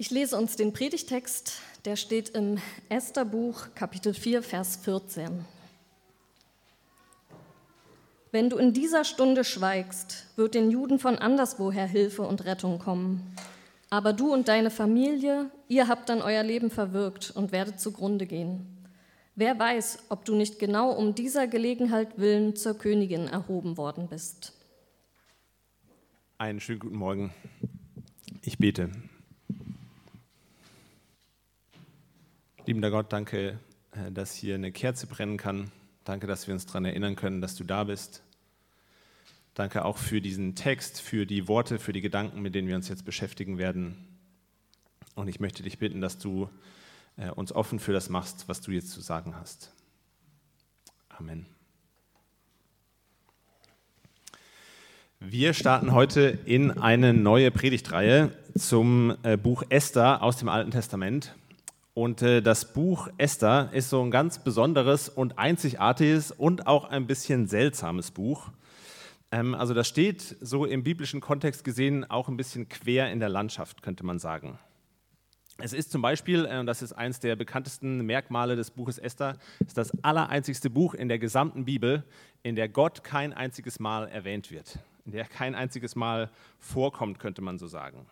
Ich lese uns den Predigtext, der steht im Estherbuch Kapitel 4, Vers 14. Wenn du in dieser Stunde schweigst, wird den Juden von anderswoher Hilfe und Rettung kommen. Aber du und deine Familie, ihr habt dann euer Leben verwirkt und werdet zugrunde gehen. Wer weiß, ob du nicht genau um dieser Gelegenheit willen zur Königin erhoben worden bist. Einen schönen guten Morgen. Ich bete. Liebender Gott, danke, äh, dass hier eine Kerze brennen kann. Danke, dass wir uns daran erinnern können, dass du da bist. Danke auch für diesen Text, für die Worte, für die Gedanken, mit denen wir uns jetzt beschäftigen werden. Und ich möchte dich bitten, dass du äh, uns offen für das machst, was du jetzt zu sagen hast. Amen. Wir starten heute in eine neue Predigtreihe zum äh, Buch Esther aus dem Alten Testament. Und äh, das Buch Esther ist so ein ganz besonderes und einzigartiges und auch ein bisschen seltsames Buch. Ähm, also das steht so im biblischen Kontext gesehen auch ein bisschen quer in der Landschaft, könnte man sagen. Es ist zum Beispiel, äh, und das ist eines der bekanntesten Merkmale des Buches Esther, ist das allereinzigste Buch in der gesamten Bibel, in der Gott kein einziges Mal erwähnt wird, in der kein einziges Mal vorkommt, könnte man so sagen.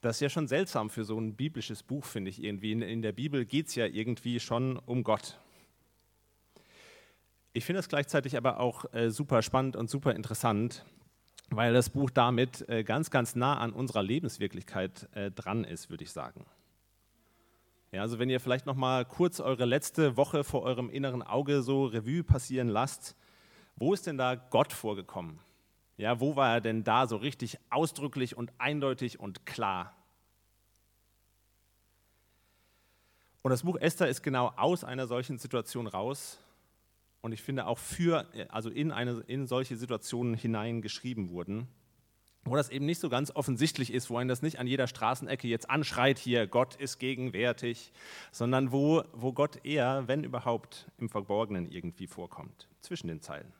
Das ist ja schon seltsam für so ein biblisches Buch, finde ich irgendwie. In der Bibel geht es ja irgendwie schon um Gott. Ich finde es gleichzeitig aber auch äh, super spannend und super interessant, weil das Buch damit äh, ganz, ganz nah an unserer Lebenswirklichkeit äh, dran ist, würde ich sagen. Ja, also wenn ihr vielleicht noch mal kurz eure letzte Woche vor eurem inneren Auge so Revue passieren lasst, wo ist denn da Gott vorgekommen? Ja, wo war er denn da so richtig ausdrücklich und eindeutig und klar? Und das Buch Esther ist genau aus einer solchen Situation raus und ich finde auch für, also in, eine, in solche Situationen hinein geschrieben wurden, wo das eben nicht so ganz offensichtlich ist, wo einen das nicht an jeder Straßenecke jetzt anschreit, hier, Gott ist gegenwärtig, sondern wo, wo Gott eher, wenn überhaupt, im Verborgenen irgendwie vorkommt, zwischen den Zeilen.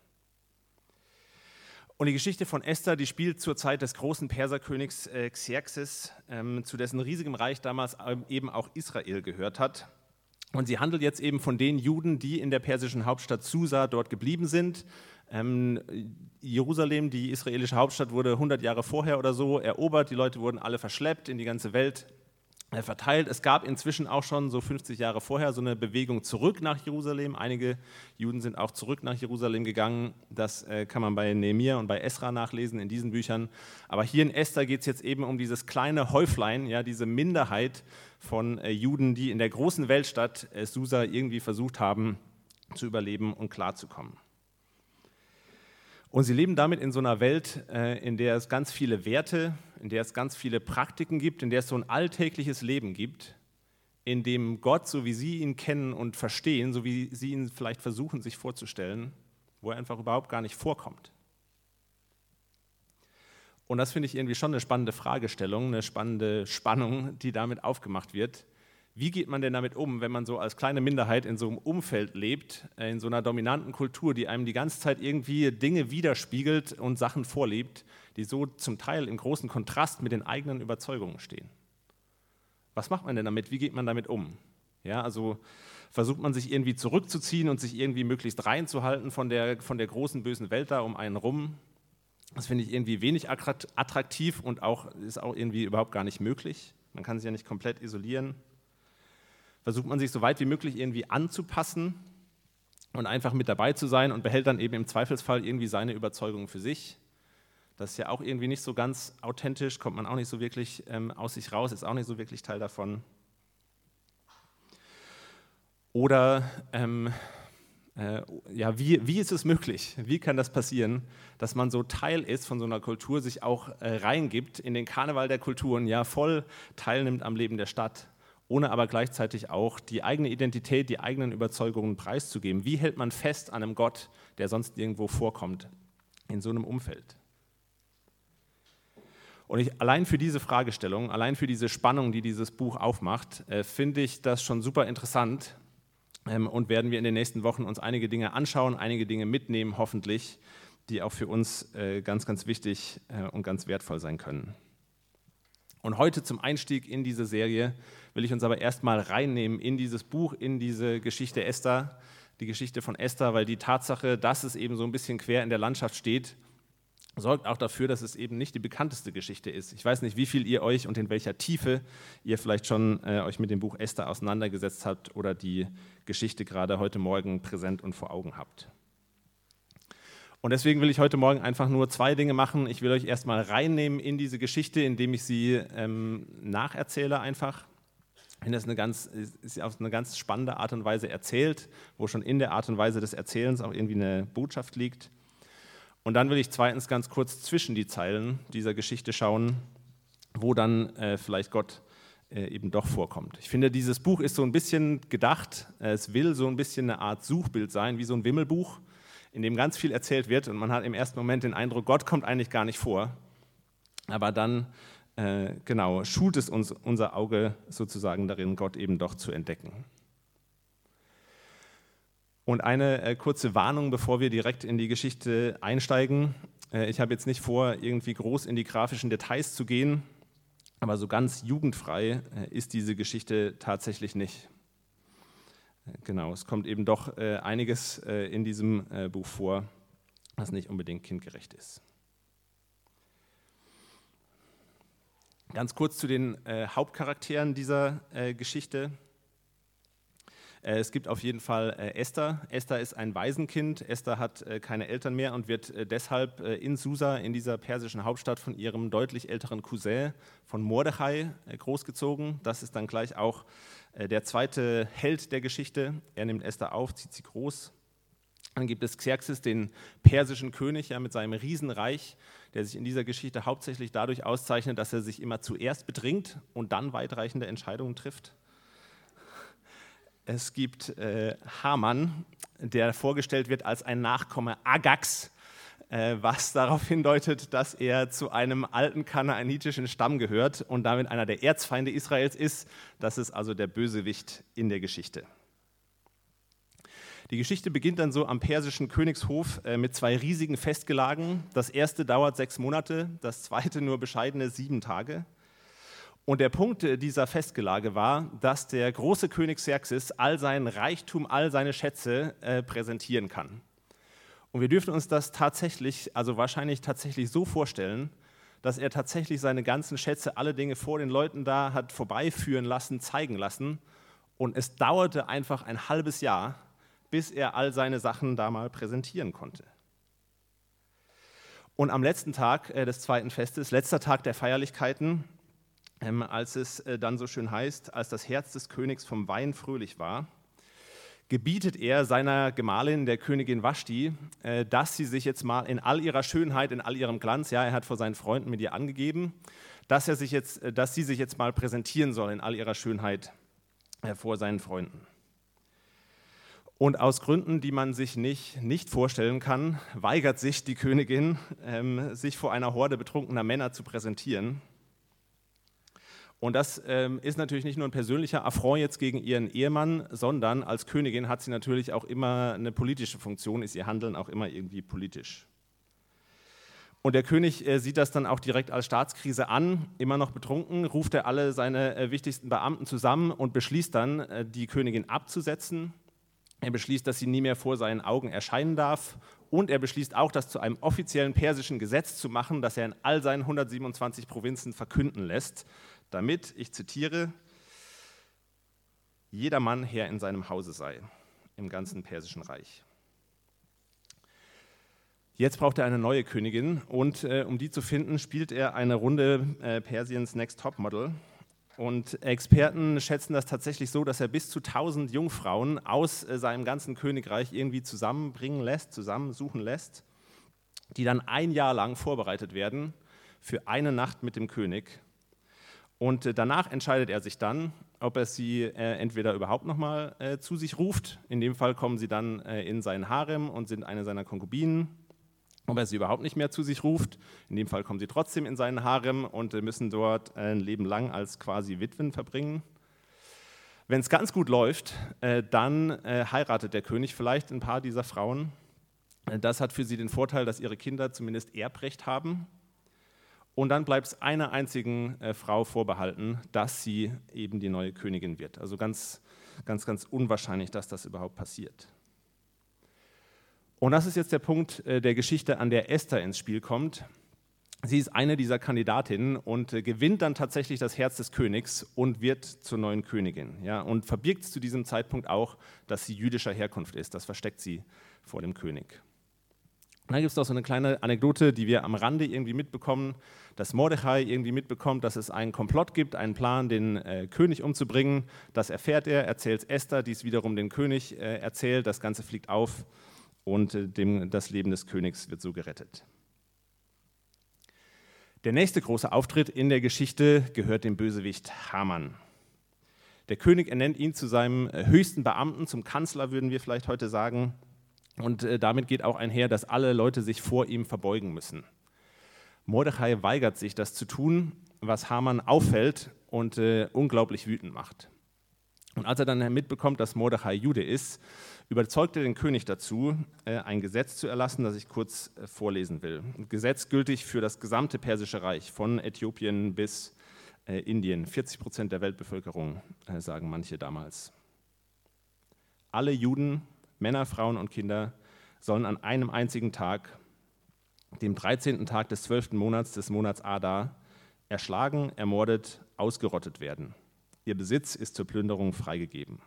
Und die Geschichte von Esther, die spielt zur Zeit des großen Perserkönigs äh, Xerxes, ähm, zu dessen riesigem Reich damals ähm, eben auch Israel gehört hat. Und sie handelt jetzt eben von den Juden, die in der persischen Hauptstadt Susa dort geblieben sind. Ähm, Jerusalem, die israelische Hauptstadt, wurde 100 Jahre vorher oder so erobert. Die Leute wurden alle verschleppt in die ganze Welt verteilt. Es gab inzwischen auch schon so 50 Jahre vorher so eine Bewegung zurück nach Jerusalem. Einige Juden sind auch zurück nach Jerusalem gegangen. Das äh, kann man bei Nehemiah und bei Esra nachlesen in diesen Büchern. Aber hier in Esther geht es jetzt eben um dieses kleine Häuflein, ja, diese Minderheit von äh, Juden, die in der großen Weltstadt Susa irgendwie versucht haben zu überleben und klarzukommen. Und sie leben damit in so einer Welt, äh, in der es ganz viele Werte, in der es ganz viele Praktiken gibt, in der es so ein alltägliches Leben gibt, in dem Gott, so wie sie ihn kennen und verstehen, so wie sie ihn vielleicht versuchen sich vorzustellen, wo er einfach überhaupt gar nicht vorkommt. Und das finde ich irgendwie schon eine spannende Fragestellung, eine spannende Spannung, die damit aufgemacht wird. Wie geht man denn damit um, wenn man so als kleine Minderheit in so einem Umfeld lebt, äh, in so einer dominanten Kultur, die einem die ganze Zeit irgendwie Dinge widerspiegelt und Sachen vorlebt, die so zum Teil im großen Kontrast mit den eigenen Überzeugungen stehen? Was macht man denn damit? Wie geht man damit um? Ja, also versucht man sich irgendwie zurückzuziehen und sich irgendwie möglichst reinzuhalten von der, von der großen bösen Welt da um einen rum. Das finde ich irgendwie wenig attraktiv und auch, ist auch irgendwie überhaupt gar nicht möglich. Man kann sich ja nicht komplett isolieren versucht man sich so weit wie möglich irgendwie anzupassen und einfach mit dabei zu sein und behält dann eben im Zweifelsfall irgendwie seine Überzeugungen für sich. Das ist ja auch irgendwie nicht so ganz authentisch, kommt man auch nicht so wirklich ähm, aus sich raus, ist auch nicht so wirklich Teil davon. Oder ähm, äh, ja, wie, wie ist es möglich? Wie kann das passieren, dass man so Teil ist von so einer Kultur, sich auch äh, reingibt in den Karneval der Kulturen, ja voll teilnimmt am Leben der Stadt ohne aber gleichzeitig auch die eigene Identität, die eigenen Überzeugungen preiszugeben. Wie hält man fest an einem Gott, der sonst irgendwo vorkommt, in so einem Umfeld? Und ich, allein für diese Fragestellung, allein für diese Spannung, die dieses Buch aufmacht, äh, finde ich das schon super interessant ähm, und werden wir in den nächsten Wochen uns einige Dinge anschauen, einige Dinge mitnehmen, hoffentlich, die auch für uns äh, ganz, ganz wichtig äh, und ganz wertvoll sein können. Und heute zum Einstieg in diese Serie will ich uns aber erstmal reinnehmen in dieses Buch, in diese Geschichte Esther, die Geschichte von Esther, weil die Tatsache, dass es eben so ein bisschen quer in der Landschaft steht, sorgt auch dafür, dass es eben nicht die bekannteste Geschichte ist. Ich weiß nicht, wie viel ihr euch und in welcher Tiefe ihr vielleicht schon äh, euch mit dem Buch Esther auseinandergesetzt habt oder die Geschichte gerade heute Morgen präsent und vor Augen habt. Und deswegen will ich heute Morgen einfach nur zwei Dinge machen. Ich will euch erstmal reinnehmen in diese Geschichte, indem ich sie ähm, nacherzähle einfach. Finde, das eine ganz, ist auf eine ganz spannende Art und Weise erzählt, wo schon in der Art und Weise des Erzählens auch irgendwie eine Botschaft liegt. Und dann will ich zweitens ganz kurz zwischen die Zeilen dieser Geschichte schauen, wo dann äh, vielleicht Gott äh, eben doch vorkommt. Ich finde, dieses Buch ist so ein bisschen gedacht, äh, es will so ein bisschen eine Art Suchbild sein, wie so ein Wimmelbuch in dem ganz viel erzählt wird und man hat im ersten Moment den Eindruck, Gott kommt eigentlich gar nicht vor. Aber dann, äh, genau, schult es uns unser Auge sozusagen darin, Gott eben doch zu entdecken. Und eine äh, kurze Warnung, bevor wir direkt in die Geschichte einsteigen. Äh, ich habe jetzt nicht vor, irgendwie groß in die grafischen Details zu gehen, aber so ganz jugendfrei äh, ist diese Geschichte tatsächlich nicht. Genau, es kommt eben doch äh, einiges äh, in diesem äh, Buch vor, was nicht unbedingt kindgerecht ist. Ganz kurz zu den Hauptcharakteren dieser Geschichte. Äh, es gibt auf jeden Fall Esther. Esther ist ein Waisenkind. Esther hat keine Eltern mehr und wird deshalb in Susa, in dieser persischen Hauptstadt, von ihrem deutlich älteren Cousin, von Mordechai, großgezogen. Das ist dann gleich auch äh, der zweite Held der Geschichte, er nimmt Esther auf, zieht sie groß. Dann gibt es Xerxes, den persischen König, ja, mit seinem Riesenreich, der sich in dieser Geschichte hauptsächlich dadurch auszeichnet, dass er sich immer zuerst bedringt und dann weitreichende Entscheidungen trifft. Es gibt äh, Haman, der vorgestellt wird als ein Nachkomme Agax, äh, was darauf hindeutet, dass er zu einem alten kanaanitischen Stamm gehört und damit einer der Erzfeinde Israels ist. Das ist also der Bösewicht in der Geschichte. Die Geschichte beginnt dann so am persischen Königshof äh, mit zwei riesigen Festgelagen. Das erste dauert sechs Monate, das zweite nur bescheidene sieben Tage. Und der Punkt dieser Festgelage war, dass der große König Xerxes all seinen Reichtum, all seine Schätze äh, präsentieren kann. Und wir dürfen uns das tatsächlich, also wahrscheinlich tatsächlich so vorstellen, dass er tatsächlich seine ganzen Schätze, alle Dinge vor den Leuten da hat vorbeiführen lassen, zeigen lassen. Und es dauerte einfach ein halbes Jahr, bis er all seine Sachen da mal präsentieren konnte. Und am letzten Tag äh, des zweiten Festes, letzter Tag der Feierlichkeiten, ähm, als es äh, dann so schön heißt, als das Herz des Königs vom Wein fröhlich war, gebietet er seiner Gemahlin, der Königin Vashti, äh, dass sie sich jetzt mal in all ihrer Schönheit, in all ihrem Glanz, ja, er hat vor seinen Freunden mit ihr angegeben, dass, er sich jetzt, äh, dass sie sich jetzt mal präsentieren soll in all ihrer Schönheit äh, vor seinen Freunden. Und aus Gründen, die man sich nicht, nicht vorstellen kann, weigert sich die Königin, ähm, sich vor einer Horde betrunkener Männer zu präsentieren. Und das ähm, ist natürlich nicht nur ein persönlicher Affront jetzt gegen ihren Ehemann, sondern als Königin hat sie natürlich auch immer eine politische Funktion, ist ihr Handeln auch immer irgendwie politisch. Und der König äh, sieht das dann auch direkt als Staatskrise an, immer noch betrunken, ruft er alle seine äh, wichtigsten Beamten zusammen und beschließt dann, äh, die Königin abzusetzen. Er beschließt, dass sie nie mehr vor seinen Augen erscheinen darf und er beschließt auch, das zu einem offiziellen persischen Gesetz zu machen, das er in all seinen 127 Provinzen verkünden lässt damit, ich zitiere, jeder Mann Herr in seinem Hause sei, im ganzen persischen Reich. Jetzt braucht er eine neue Königin und äh, um die zu finden, spielt er eine Runde äh, Persiens Next Top Model. Und Experten schätzen das tatsächlich so, dass er bis zu 1000 Jungfrauen aus äh, seinem ganzen Königreich irgendwie zusammenbringen lässt, zusammensuchen lässt, die dann ein Jahr lang vorbereitet werden für eine Nacht mit dem König und äh, danach entscheidet er sich dann, ob er sie äh, entweder überhaupt nochmal äh, zu sich ruft. In dem Fall kommen sie dann äh, in seinen Harem und sind eine seiner Konkubinen. Ob er sie überhaupt nicht mehr zu sich ruft. In dem Fall kommen sie trotzdem in seinen Harem und äh, müssen dort ein Leben lang als quasi Witwen verbringen. Wenn es ganz gut läuft, äh, dann heiratet der König vielleicht ein paar dieser Frauen. Das hat für sie den Vorteil, dass ihre Kinder zumindest Erbrecht haben Und dann bleibt es einer einzigen äh, Frau vorbehalten, dass sie eben die neue Königin wird. Also ganz, ganz, ganz unwahrscheinlich, dass das überhaupt passiert. Und das ist jetzt der Punkt äh, der Geschichte, an der Esther ins Spiel kommt. Sie ist eine dieser Kandidatinnen und äh, gewinnt dann tatsächlich das Herz des Königs und wird zur neuen Königin. Ja, und verbirgt zu diesem Zeitpunkt auch, dass sie jüdischer Herkunft ist. Das versteckt sie vor dem König. Und dann gibt es noch so eine kleine Anekdote, die wir am Rande irgendwie mitbekommen, dass Mordechai irgendwie mitbekommt, dass es einen Komplott gibt, einen Plan, den äh, König umzubringen. Das erfährt er, erzählt es Esther, die es wiederum den König äh, erzählt. Das Ganze fliegt auf und äh, dem, das Leben des Königs wird so gerettet. Der nächste große Auftritt in der Geschichte gehört dem Bösewicht Haman. Der König ernennt ihn zu seinem äh, höchsten Beamten, zum Kanzler würden wir vielleicht heute sagen. Und äh, damit geht auch einher, dass alle Leute sich vor ihm verbeugen müssen. Mordechai weigert sich, das zu tun, was Haman auffällt und äh, unglaublich wütend macht. Und als er dann mitbekommt, dass Mordechai Jude ist, überzeugt er den König dazu, äh, ein Gesetz zu erlassen, das ich kurz äh, vorlesen will. Ein Gesetz gültig für das gesamte Persische Reich, von Äthiopien bis äh, Indien. 40 Prozent der Weltbevölkerung, sagen manche damals. Alle Juden, Männer, Frauen und Kinder sollen an einem einzigen Tag, dem 13. Tag des 12. Monats des Monats Adar, erschlagen, ermordet, ausgerottet werden. Ihr Besitz ist zur Plünderung freigegeben.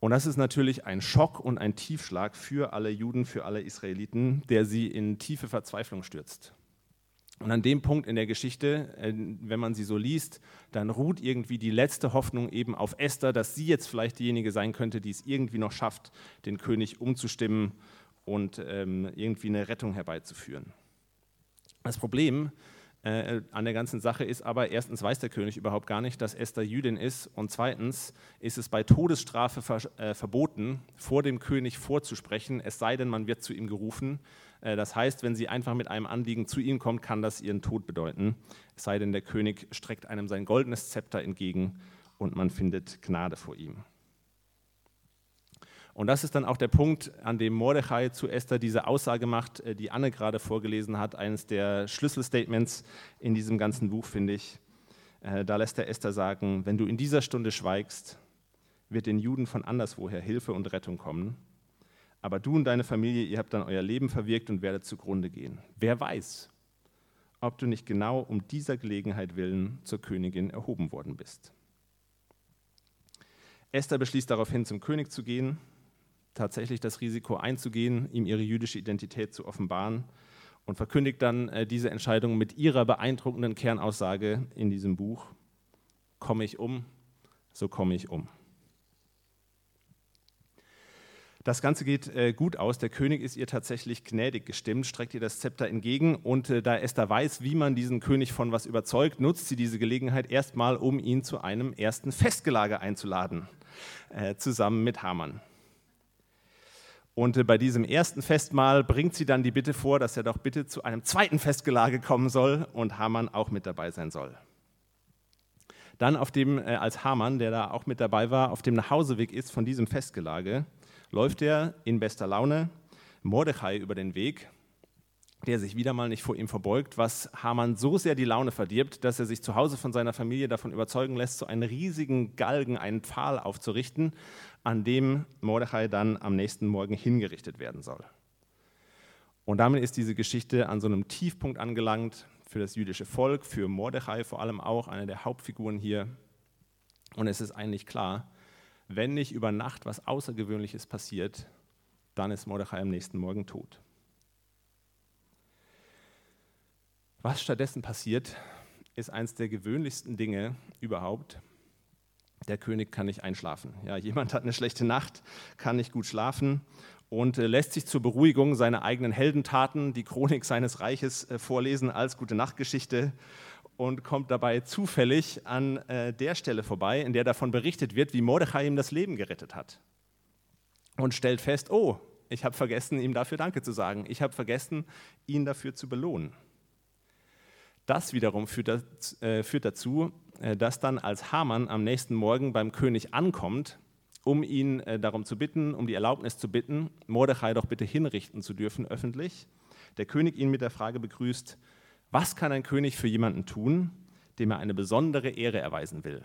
Und das ist natürlich ein Schock und ein Tiefschlag für alle Juden, für alle Israeliten, der sie in tiefe Verzweiflung stürzt. Und an dem Punkt in der Geschichte, äh, wenn man sie so liest, dann ruht irgendwie die letzte Hoffnung eben auf Esther, dass sie jetzt vielleicht diejenige sein könnte, die es irgendwie noch schafft, den König umzustimmen und ähm, irgendwie eine Rettung herbeizuführen. Das Problem äh, an der ganzen Sache ist aber, erstens weiß der König überhaupt gar nicht, dass Esther Jüdin ist und zweitens ist es bei Todesstrafe äh, verboten, vor dem König vorzusprechen, es sei denn, man wird zu ihm gerufen. Äh, das heißt, wenn sie einfach mit einem Anliegen zu ihm kommt, kann das ihren Tod bedeuten, es sei denn, der König streckt einem sein goldenes Zepter entgegen und man findet Gnade vor ihm. Und das ist dann auch der Punkt, an dem Mordechai zu Esther diese Aussage macht, äh, die Anne gerade vorgelesen hat, eines der Schlüsselstatements in diesem ganzen Buch, finde ich. Äh, da lässt er Esther sagen, wenn du in dieser Stunde schweigst, wird den Juden von anderswoher Hilfe und Rettung kommen. Aber du und deine Familie, ihr habt dann euer Leben verwirkt und werdet zugrunde gehen. Wer weiß, ob du nicht genau um dieser Gelegenheit willen zur Königin erhoben worden bist. Esther beschließt daraufhin, zum König zu gehen tatsächlich das Risiko einzugehen, ihm ihre jüdische Identität zu offenbaren und verkündigt dann äh, diese Entscheidung mit ihrer beeindruckenden Kernaussage in diesem Buch, komme ich um, so komme ich um. Das Ganze geht äh, gut aus. Der König ist ihr tatsächlich gnädig gestimmt, streckt ihr das Zepter entgegen und äh, da Esther weiß, wie man diesen König von was überzeugt, nutzt sie diese Gelegenheit erstmal, um ihn zu einem ersten Festgelage einzuladen, äh, zusammen mit Haman. Und äh, bei diesem ersten Festmahl bringt sie dann die Bitte vor, dass er doch bitte zu einem zweiten Festgelage kommen soll und Hamann auch mit dabei sein soll. Dann auf dem, äh, als Hamann, der da auch mit dabei war, auf dem Nachhauseweg ist von diesem Festgelage, läuft er in bester Laune Mordechai über den Weg der sich wieder mal nicht vor ihm verbeugt, was Haman so sehr die Laune verdirbt, dass er sich zu Hause von seiner Familie davon überzeugen lässt, so einen riesigen Galgen, einen Pfahl aufzurichten, an dem Mordechai dann am nächsten Morgen hingerichtet werden soll. Und damit ist diese Geschichte an so einem Tiefpunkt angelangt für das jüdische Volk, für Mordechai vor allem auch, eine der Hauptfiguren hier. Und es ist eigentlich klar, wenn nicht über Nacht was Außergewöhnliches passiert, dann ist Mordechai am nächsten Morgen tot. Was stattdessen passiert, ist eines der gewöhnlichsten Dinge überhaupt. Der König kann nicht einschlafen. Ja, jemand hat eine schlechte Nacht, kann nicht gut schlafen und äh, lässt sich zur Beruhigung seine eigenen Heldentaten, die Chronik seines Reiches äh, vorlesen als gute Nachtgeschichte und kommt dabei zufällig an äh, der Stelle vorbei, in der davon berichtet wird, wie Mordechai ihm das Leben gerettet hat. Und stellt fest, oh, ich habe vergessen, ihm dafür Danke zu sagen. Ich habe vergessen, ihn dafür zu belohnen. Das wiederum führt, äh, dazu, äh, dass dann als Haman am nächsten Morgen beim König ankommt, um ihn äh, darum zu bitten, um die Erlaubnis zu bitten, Mordechai doch bitte hinrichten zu dürfen öffentlich, der König ihn mit der Frage begrüßt, was kann ein König für jemanden tun, dem er eine besondere Ehre erweisen will?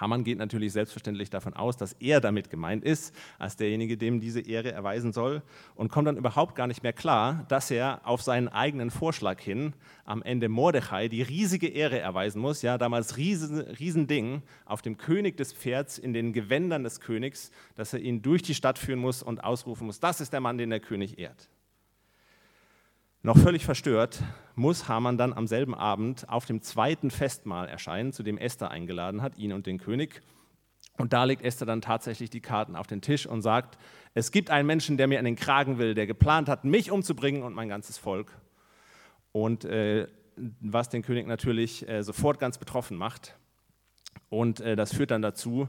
Hamann geht natürlich selbstverständlich davon aus, dass er damit gemeint ist, als derjenige, dem diese Ehre erweisen soll, und kommt dann überhaupt gar nicht mehr klar, dass er auf seinen eigenen Vorschlag hin am Ende Mordechai die riesige Ehre erweisen muss, ja, damals riesen, Riesending, auf dem König des Pferds in den Gewändern des Königs, dass er ihn durch die Stadt führen muss und ausrufen muss, das ist der Mann, den der König ehrt. Noch völlig verstört muss Haman dann am selben Abend auf dem zweiten Festmahl erscheinen, zu dem Esther eingeladen hat, ihn und den König. Und da legt Esther dann tatsächlich die Karten auf den Tisch und sagt, es gibt einen Menschen, der mir an den Kragen will, der geplant hat, mich umzubringen und mein ganzes Volk. Und äh, was den König natürlich äh, sofort ganz betroffen macht. Und äh, das führt dann dazu,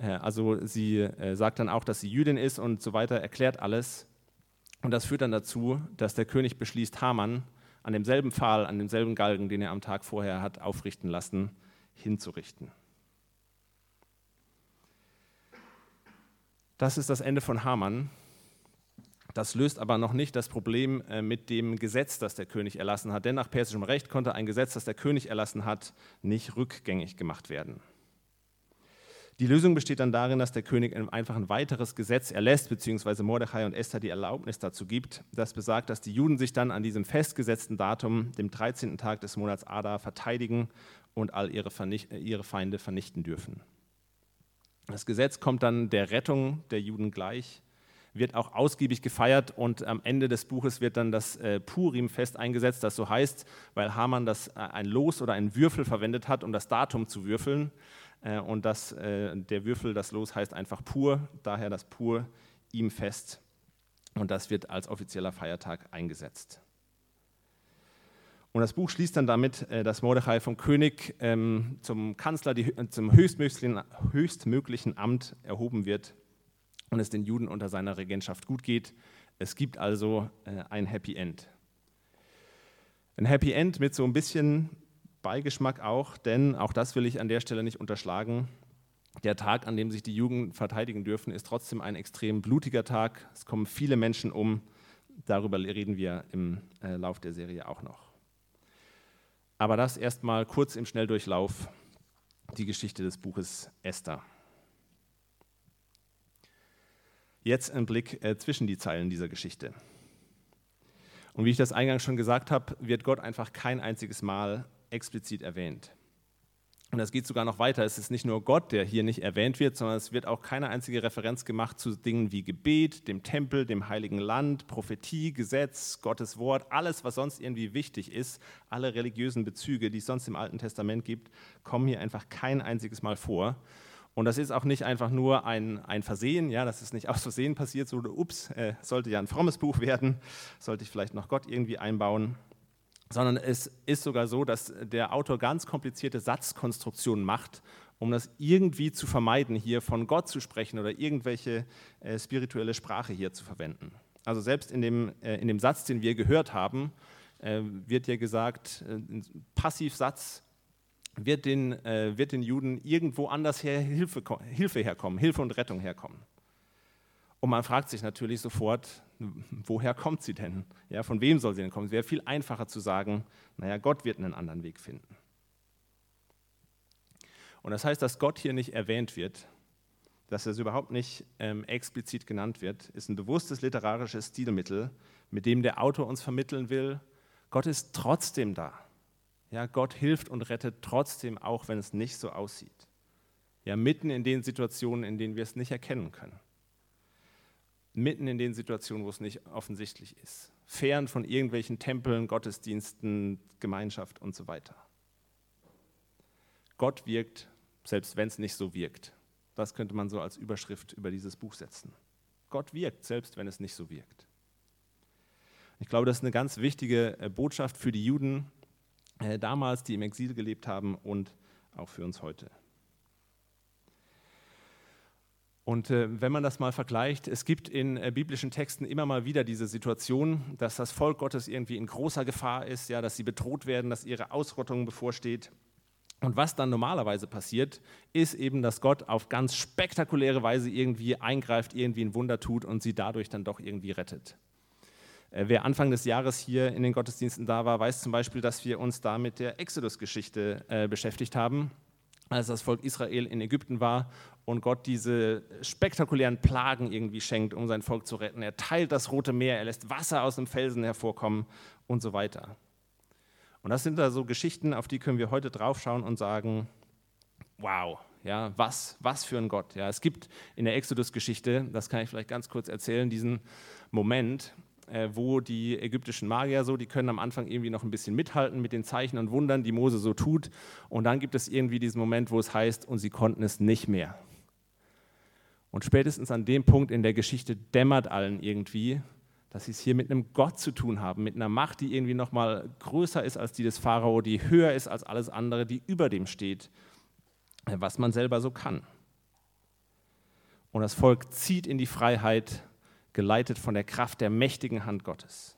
äh, also sie äh, sagt dann auch, dass sie Jüdin ist und so weiter, erklärt alles. Und das führt dann dazu, dass der König beschließt, Haman an demselben Pfahl, an demselben Galgen, den er am Tag vorher hat aufrichten lassen, hinzurichten. Das ist das Ende von Haman. Das löst aber noch nicht das Problem äh, mit dem Gesetz, das der König erlassen hat. Denn nach persischem Recht konnte ein Gesetz, das der König erlassen hat, nicht rückgängig gemacht werden. Die Lösung besteht dann darin, dass der König einfach ein weiteres Gesetz erlässt, beziehungsweise Mordechai und Esther die Erlaubnis dazu gibt, das besagt, dass die Juden sich dann an diesem festgesetzten Datum, dem 13. Tag des Monats Adar, verteidigen und all ihre, ihre Feinde vernichten dürfen. Das Gesetz kommt dann der Rettung der Juden gleich, wird auch ausgiebig gefeiert und am Ende des Buches wird dann das äh, Purim-Fest eingesetzt, das so heißt, weil Haman das, äh, ein Los oder einen Würfel verwendet hat, um das Datum zu würfeln. Äh, und das, äh, der Würfel, das Los heißt einfach pur, daher das pur ihm fest. Und das wird als offizieller Feiertag eingesetzt. Und das Buch schließt dann damit, äh, dass Mordechai vom König ähm, zum Kanzler, zum höchstmöglichen, höchstmöglichen Amt erhoben wird und es den Juden unter seiner Regentschaft gut geht. Es gibt also ein Happy End. Ein Happy End mit so ein bisschen Beigeschmack auch, denn auch das will ich an der Stelle nicht unterschlagen. Der Tag, an dem sich die Jugend verteidigen dürfen, ist trotzdem ein extrem blutiger Tag. Es kommen viele Menschen um. Darüber reden wir im äh, Lauf der Serie auch noch. Aber das erstmal kurz im Schnelldurchlauf die Geschichte des Buches Esther. Jetzt ein Blick äh, zwischen die Zeilen dieser Geschichte. Und wie ich das eingangs schon gesagt habe, wird Gott einfach kein einziges Mal explizit erwähnt. Und es geht sogar noch weiter. Es ist nicht nur Gott, der hier nicht erwähnt wird, sondern es wird auch keine einzige Referenz gemacht zu Dingen wie Gebet, dem Tempel, dem heiligen Land, Prophetie, Gesetz, Gottes Wort, alles, was sonst irgendwie wichtig ist, alle religiösen Bezüge, die es sonst im Alten Testament gibt, kommen hier einfach kein einziges Mal vor. Und das ist auch nicht einfach nur ein, ein Versehen, ja, das ist nicht aus Versehen passiert, so, ups, äh, sollte ja ein frommes Buch werden, sollte ich vielleicht noch Gott irgendwie einbauen, sondern es ist sogar so, dass der Autor ganz komplizierte Satzkonstruktionen macht, um das irgendwie zu vermeiden, hier von Gott zu sprechen oder irgendwelche äh, spirituelle Sprache hier zu verwenden. Also selbst in dem, äh, in dem Satz, den wir gehört haben, äh, wird hier gesagt, äh, Passivsatz, wird den, äh, wird den Juden irgendwo anders her Hilfe, Hilfe herkommen, Hilfe und Rettung herkommen. Und man fragt sich natürlich sofort, woher kommt sie denn? Ja, von wem soll sie denn kommen? Es wäre viel einfacher zu sagen, naja, Gott wird einen anderen Weg finden. Und das heißt, dass Gott hier nicht erwähnt wird, dass es überhaupt nicht ähm, explizit genannt wird, ist ein bewusstes literarisches Stilmittel, mit dem der Autor uns vermitteln will, Gott ist trotzdem da. Ja, Gott hilft und rettet trotzdem, auch wenn es nicht so aussieht. Ja, mitten in den Situationen, in denen wir es nicht erkennen können mitten in den Situationen, wo es nicht offensichtlich ist. Fern von irgendwelchen Tempeln, Gottesdiensten, Gemeinschaft und so weiter. Gott wirkt, selbst wenn es nicht so wirkt. Das könnte man so als Überschrift über dieses Buch setzen. Gott wirkt, selbst wenn es nicht so wirkt. Ich glaube, das ist eine ganz wichtige äh, Botschaft für die Juden äh, damals, die im Exil gelebt haben und auch für uns heute. Und äh, wenn man das mal vergleicht, es gibt in äh, biblischen Texten immer mal wieder diese Situation, dass das Volk Gottes irgendwie in großer Gefahr ist, ja, dass sie bedroht werden, dass ihre Ausrottung bevorsteht. Und was dann normalerweise passiert, ist eben, dass Gott auf ganz spektakuläre Weise irgendwie eingreift, irgendwie ein Wunder tut und sie dadurch dann doch irgendwie rettet. Äh, wer Anfang des Jahres hier in den Gottesdiensten da war, weiß zum Beispiel, dass wir uns da mit der Exodus-Geschichte äh, beschäftigt haben, als das Volk Israel in Ägypten war und Gott diese spektakulären Plagen irgendwie schenkt, um sein Volk zu retten. Er teilt das Rote Meer, er lässt Wasser aus dem Felsen hervorkommen und so weiter. Und das sind da so Geschichten, auf die können wir heute draufschauen und sagen, wow, ja, was, was für ein Gott. Ja, es gibt in der Exodus-Geschichte, das kann ich vielleicht ganz kurz erzählen, diesen Moment, äh, wo die ägyptischen Magier so, die können am Anfang irgendwie noch ein bisschen mithalten mit den Zeichen und Wundern, die Mose so tut. Und dann gibt es irgendwie diesen Moment, wo es heißt, und sie konnten es nicht mehr. Und spätestens an dem Punkt in der Geschichte dämmert allen irgendwie, dass sie es hier mit einem Gott zu tun haben, mit einer Macht, die irgendwie noch mal größer ist als die des Pharao, die höher ist als alles andere, die über dem steht, was man selber so kann. Und das Volk zieht in die Freiheit geleitet von der Kraft der mächtigen Hand Gottes.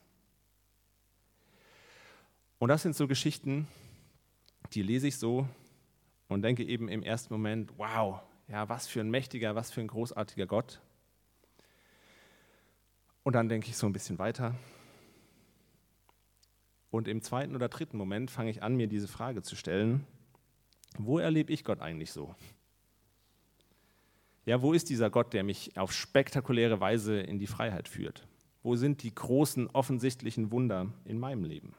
Und das sind so Geschichten, die lese ich so und denke eben im ersten Moment, wow, ja, was für ein mächtiger, was für ein großartiger Gott. Und dann denke ich so ein bisschen weiter. Und im zweiten oder dritten Moment fange ich an, mir diese Frage zu stellen, wo erlebe ich Gott eigentlich so? Ja, wo ist dieser Gott, der mich auf spektakuläre Weise in die Freiheit führt? Wo sind die großen offensichtlichen Wunder in meinem Leben?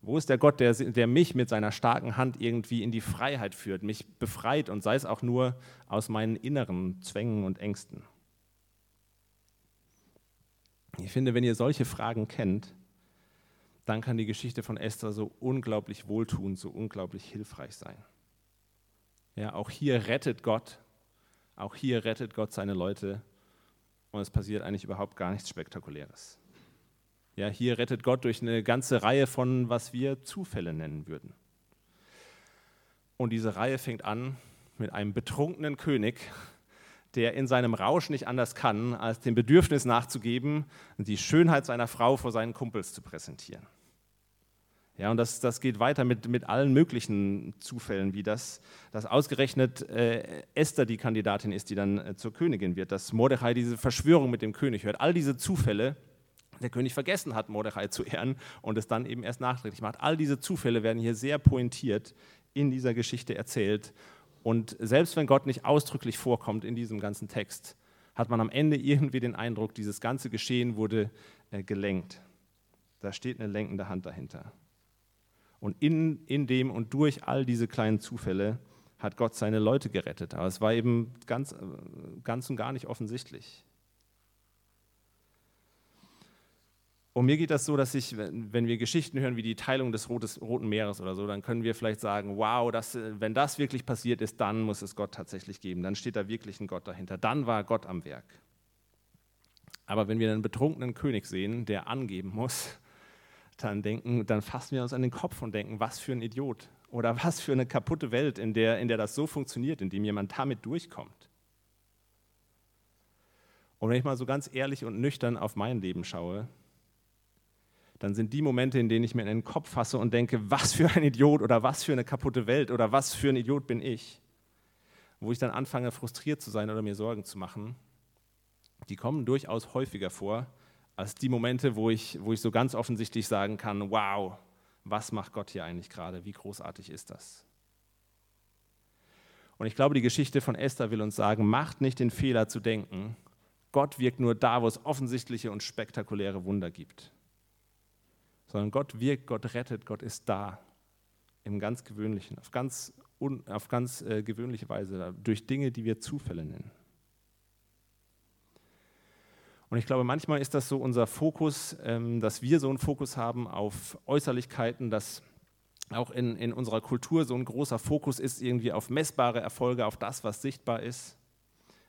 Wo ist der Gott, der, der mich mit seiner starken Hand irgendwie in die Freiheit führt, mich befreit und sei es auch nur aus meinen inneren Zwängen und Ängsten? Ich finde, wenn ihr solche Fragen kennt, dann kann die Geschichte von Esther so unglaublich wohltuend, so unglaublich hilfreich sein. Ja, auch hier rettet Gott auch hier rettet Gott seine Leute und es passiert eigentlich überhaupt gar nichts Spektakuläres. Ja, hier rettet Gott durch eine ganze Reihe von, was wir Zufälle nennen würden. Und diese Reihe fängt an mit einem betrunkenen König, der in seinem Rausch nicht anders kann, als dem Bedürfnis nachzugeben, die Schönheit seiner Frau vor seinen Kumpels zu präsentieren. Ja, und das, das geht weiter mit, mit allen möglichen Zufällen, wie das, dass ausgerechnet äh, Esther die Kandidatin ist, die dann äh, zur Königin wird, dass Mordechai diese Verschwörung mit dem König hört. All diese Zufälle, der König vergessen hat, Mordechai zu ehren und es dann eben erst nachträglich macht. All diese Zufälle werden hier sehr pointiert in dieser Geschichte erzählt. Und selbst wenn Gott nicht ausdrücklich vorkommt in diesem ganzen Text, hat man am Ende irgendwie den Eindruck, dieses ganze Geschehen wurde äh, gelenkt. Da steht eine lenkende Hand dahinter. Und in, in dem und durch all diese kleinen Zufälle hat Gott seine Leute gerettet. Aber es war eben ganz, ganz und gar nicht offensichtlich. Und mir geht das so, dass ich, wenn wir Geschichten hören wie die Teilung des Roten Meeres oder so, dann können wir vielleicht sagen, wow, das, wenn das wirklich passiert ist, dann muss es Gott tatsächlich geben. Dann steht da wirklich ein Gott dahinter. Dann war Gott am Werk. Aber wenn wir einen betrunkenen König sehen, der angeben muss, dann denken, dann fassen wir uns an den Kopf und denken, was für ein Idiot oder was für eine kaputte Welt, in der, in der das so funktioniert, in dem jemand damit durchkommt. Und wenn ich mal so ganz ehrlich und nüchtern auf mein Leben schaue, dann sind die Momente, in denen ich mir in den Kopf fasse und denke, was für ein Idiot oder was für eine kaputte Welt oder was für ein Idiot bin ich, wo ich dann anfange, frustriert zu sein oder mir Sorgen zu machen, die kommen durchaus häufiger vor, als die Momente, wo ich, wo ich so ganz offensichtlich sagen kann, wow, was macht Gott hier eigentlich gerade? Wie großartig ist das? Und ich glaube, die Geschichte von Esther will uns sagen, macht nicht den Fehler zu denken, Gott wirkt nur da, wo es offensichtliche und spektakuläre Wunder gibt. Sondern Gott wirkt, Gott rettet, Gott ist da. Im ganz Gewöhnlichen, auf ganz, auf ganz äh, gewöhnliche Weise, durch Dinge, die wir Zufälle nennen. Und ich glaube, manchmal ist das so unser Fokus, ähm, dass wir so einen Fokus haben auf Äußerlichkeiten, dass auch in, in unserer Kultur so ein großer Fokus ist irgendwie auf messbare Erfolge, auf das, was sichtbar ist,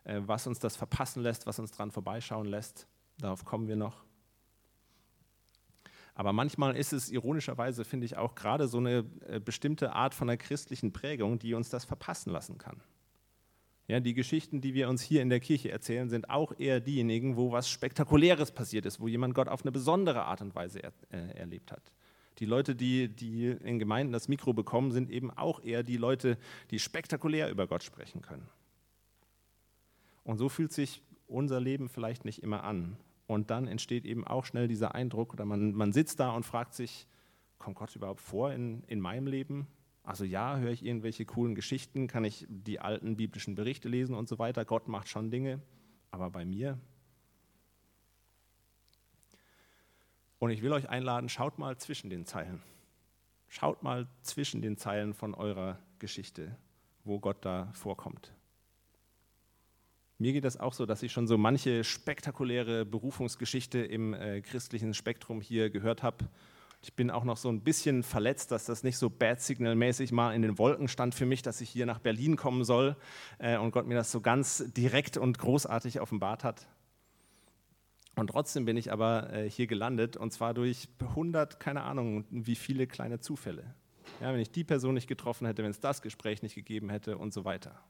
äh, was uns das verpassen lässt, was uns dran vorbeischauen lässt. Darauf kommen wir noch. Aber manchmal ist es ironischerweise, finde ich, auch gerade so eine äh, bestimmte Art von einer christlichen Prägung, die uns das verpassen lassen kann. Ja, die Geschichten, die wir uns hier in der Kirche erzählen, sind auch eher diejenigen, wo was Spektakuläres passiert ist, wo jemand Gott auf eine besondere Art und Weise er, äh, erlebt hat. Die Leute, die, die in Gemeinden das Mikro bekommen, sind eben auch eher die Leute, die spektakulär über Gott sprechen können. Und so fühlt sich unser Leben vielleicht nicht immer an, Und dann entsteht eben auch schnell dieser Eindruck, oder man, man sitzt da und fragt sich, kommt Gott überhaupt vor in, in meinem Leben? Also ja, höre ich irgendwelche coolen Geschichten, kann ich die alten biblischen Berichte lesen und so weiter. Gott macht schon Dinge, aber bei mir. Und ich will euch einladen, schaut mal zwischen den Zeilen. Schaut mal zwischen den Zeilen von eurer Geschichte, wo Gott da vorkommt. Mir geht das auch so, dass ich schon so manche spektakuläre Berufungsgeschichte im äh, christlichen Spektrum hier gehört habe. Ich bin auch noch so ein bisschen verletzt, dass das nicht so Bad Signal-mäßig mal in den Wolken stand für mich, dass ich hier nach Berlin kommen soll äh, und Gott mir das so ganz direkt und großartig offenbart hat. Und trotzdem bin ich aber äh, hier gelandet und zwar durch 100, keine Ahnung, wie viele kleine Zufälle. Ja, wenn ich die Person nicht getroffen hätte, wenn es das Gespräch nicht gegeben hätte und so weiter.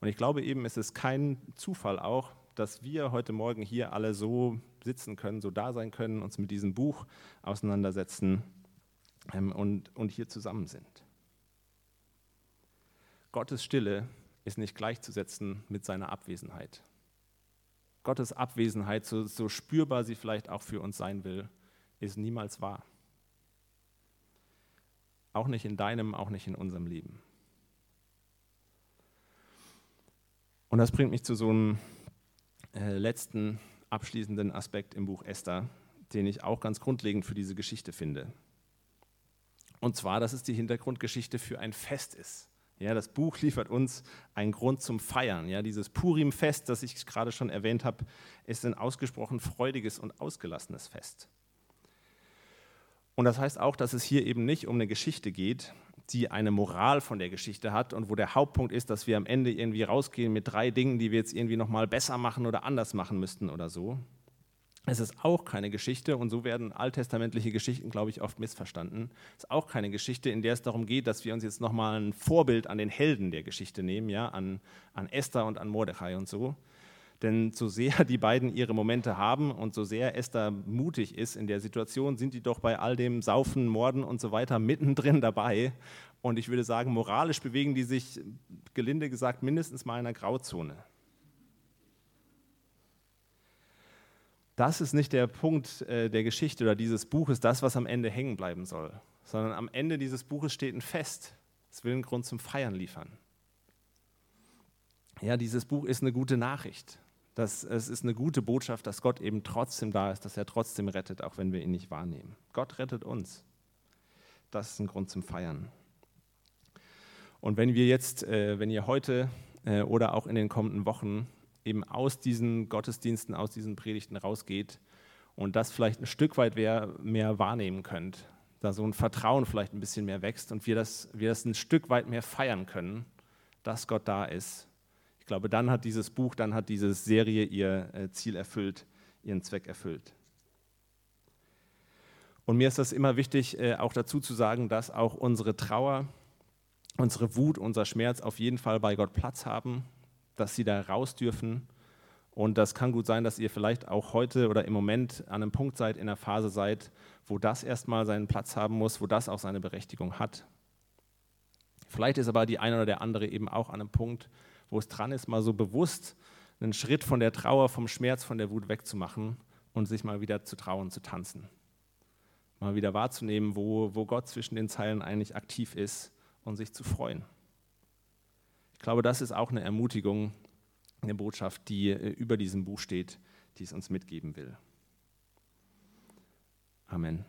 Und ich glaube eben, es ist kein Zufall auch, dass wir heute Morgen hier alle so sitzen können, so da sein können, uns mit diesem Buch auseinandersetzen ähm, und, und hier zusammen sind. Gottes Stille ist nicht gleichzusetzen mit seiner Abwesenheit. Gottes Abwesenheit, so, so spürbar sie vielleicht auch für uns sein will, ist niemals wahr. Auch nicht in deinem, auch nicht in unserem Leben. Und das bringt mich zu so einem äh, letzten abschließenden Aspekt im Buch Esther, den ich auch ganz grundlegend für diese Geschichte finde. Und zwar, dass es die Hintergrundgeschichte für ein Fest ist. Ja, das Buch liefert uns einen Grund zum Feiern. Ja, dieses Purim-Fest, das ich gerade schon erwähnt habe, ist ein ausgesprochen freudiges und ausgelassenes Fest. Und das heißt auch, dass es hier eben nicht um eine Geschichte geht, die eine Moral von der Geschichte hat und wo der Hauptpunkt ist, dass wir am Ende irgendwie rausgehen mit drei Dingen, die wir jetzt irgendwie nochmal besser machen oder anders machen müssten oder so. Es ist auch keine Geschichte, und so werden alttestamentliche Geschichten, glaube ich, oft missverstanden. Es ist auch keine Geschichte, in der es darum geht, dass wir uns jetzt nochmal ein Vorbild an den Helden der Geschichte nehmen, ja, an, an Esther und an Mordechai und so, denn so sehr die beiden ihre Momente haben und so sehr Esther mutig ist in der Situation, sind die doch bei all dem Saufen, Morden und so weiter mittendrin dabei. Und ich würde sagen, moralisch bewegen die sich, gelinde gesagt, mindestens mal in einer Grauzone. Das ist nicht der Punkt äh, der Geschichte oder dieses Buches, das, was am Ende hängen bleiben soll, sondern am Ende dieses Buches steht ein Fest. Es will einen Grund zum Feiern liefern. Ja, dieses Buch ist eine gute Nachricht dass es ist eine gute Botschaft, dass Gott eben trotzdem da ist, dass er trotzdem rettet, auch wenn wir ihn nicht wahrnehmen. Gott rettet uns. Das ist ein Grund zum Feiern. Und wenn wir jetzt, äh, wenn ihr heute äh, oder auch in den kommenden Wochen eben aus diesen Gottesdiensten, aus diesen Predigten rausgeht und das vielleicht ein Stück weit mehr, mehr wahrnehmen könnt, da so ein Vertrauen vielleicht ein bisschen mehr wächst und wir das, wir das ein Stück weit mehr feiern können, dass Gott da ist glaube, dann hat dieses Buch, dann hat diese Serie ihr äh, Ziel erfüllt, ihren Zweck erfüllt. Und mir ist das immer wichtig, äh, auch dazu zu sagen, dass auch unsere Trauer, unsere Wut, unser Schmerz auf jeden Fall bei Gott Platz haben, dass sie da raus dürfen. Und das kann gut sein, dass ihr vielleicht auch heute oder im Moment an einem Punkt seid, in einer Phase seid, wo das erstmal seinen Platz haben muss, wo das auch seine Berechtigung hat. Vielleicht ist aber die eine oder der andere eben auch an einem Punkt, wo es dran ist, mal so bewusst einen Schritt von der Trauer, vom Schmerz, von der Wut wegzumachen und sich mal wieder zu trauen, zu tanzen. Mal wieder wahrzunehmen, wo, wo Gott zwischen den Zeilen eigentlich aktiv ist und sich zu freuen. Ich glaube, das ist auch eine Ermutigung, eine Botschaft, die äh, über diesem Buch steht, die es uns mitgeben will. Amen.